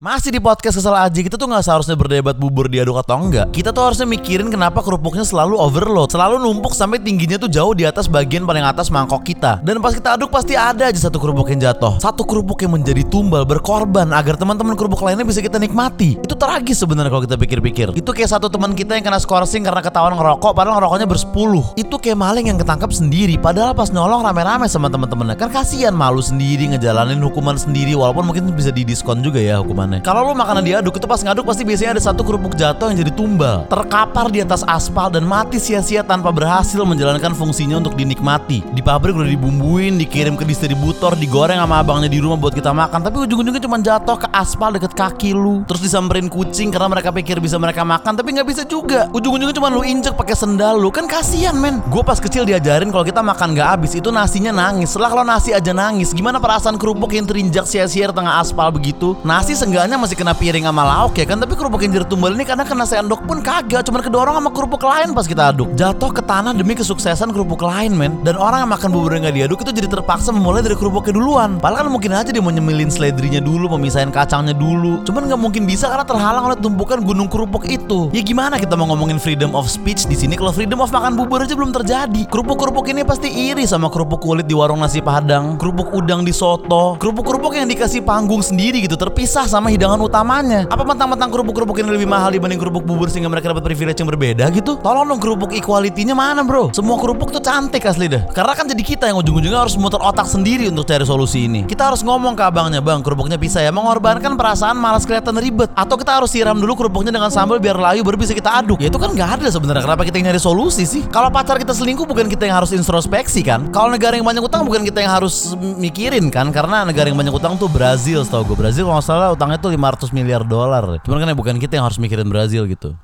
Masih di podcast kesel aja kita tuh nggak seharusnya berdebat bubur diaduk atau enggak. Kita tuh harusnya mikirin kenapa kerupuknya selalu overload, selalu numpuk sampai tingginya tuh jauh di atas bagian paling atas mangkok kita. Dan pas kita aduk pasti ada aja satu kerupuk yang jatuh, satu kerupuk yang menjadi tumbal berkorban agar teman-teman kerupuk lainnya bisa kita nikmati. Itu tragis sebenarnya kalau kita pikir-pikir. Itu kayak satu teman kita yang kena skorsing karena ketahuan ngerokok, padahal ngerokoknya bersepuluh. Itu kayak maling yang ketangkap sendiri, padahal pas nyolong rame-rame sama teman-temannya. Kan kasihan malu sendiri ngejalanin hukuman sendiri, walaupun mungkin bisa didiskon juga ya hukuman kalau lu makanan diaduk itu pas ngaduk pasti biasanya ada satu kerupuk jatuh yang jadi tumbal, terkapar di atas aspal dan mati sia-sia tanpa berhasil menjalankan fungsinya untuk dinikmati. Di pabrik udah dibumbuin, dikirim ke distributor, digoreng sama abangnya di rumah buat kita makan, tapi ujung-ujungnya cuma jatuh ke aspal deket kaki lu. Terus disamperin kucing karena mereka pikir bisa mereka makan, tapi nggak bisa juga. Ujung-ujungnya cuma lu injek pakai sendal lu, kan kasihan men. Gue pas kecil diajarin kalau kita makan nggak habis itu nasinya nangis. Setelah kalau nasi aja nangis, gimana perasaan kerupuk yang terinjak sia-sia tengah aspal begitu? Nasi seenggaknya masih kena piring sama lauk ya kan? Tapi kerupuk yang tumbal ini karena kena sendok pun kagak. Cuman kedorong sama kerupuk lain pas kita aduk. Jatuh ke tanah demi kesuksesan kerupuk lain men. Dan orang yang makan bubur yang gak diaduk itu jadi terpaksa memulai dari kerupuknya duluan. Padahal kan mungkin aja dia mau nyemilin seledrinya dulu memisahin kacangnya dulu. Cuman nggak mungkin bisa karena terhalang oleh tumpukan gunung kerupuk itu. Ya gimana kita mau ngomongin freedom of speech di sini kalau freedom of makan bubur aja belum terjadi? Kerupuk-kerupuk ini pasti iri sama kerupuk kulit di warung nasi padang. Kerupuk udang di soto. Kerupuk-kerupuk yang dikasih panggung sendiri gitu terpisah sama hidangan utamanya. Apa mentang-mentang kerupuk-kerupuk ini lebih mahal dibanding kerupuk bubur sehingga mereka dapat privilege yang berbeda gitu? Tolong dong kerupuk equality-nya mana bro? Semua kerupuk tuh cantik asli deh. Karena kan jadi kita yang ujung-ujungnya harus muter otak sendiri untuk cari solusi ini. Kita harus ngomong ke abangnya, bang kerupuknya bisa ya mengorbankan perasaan malas kelihatan ribet. Atau kita harus siram dulu kerupuknya dengan sambal biar layu baru bisa kita aduk. Ya itu kan nggak ada sebenarnya. Kenapa kita yang nyari solusi sih? Kalau pacar kita selingkuh bukan kita yang harus introspeksi kan? Kalau negara yang banyak utang bukan kita yang harus mikirin kan? Karena negara yang banyak utang tuh Brazil, setahu gue. Brazil kalau nggak salah utangnya tuh 500 miliar dolar. Cuman kan ya bukan kita yang harus mikirin Brazil gitu.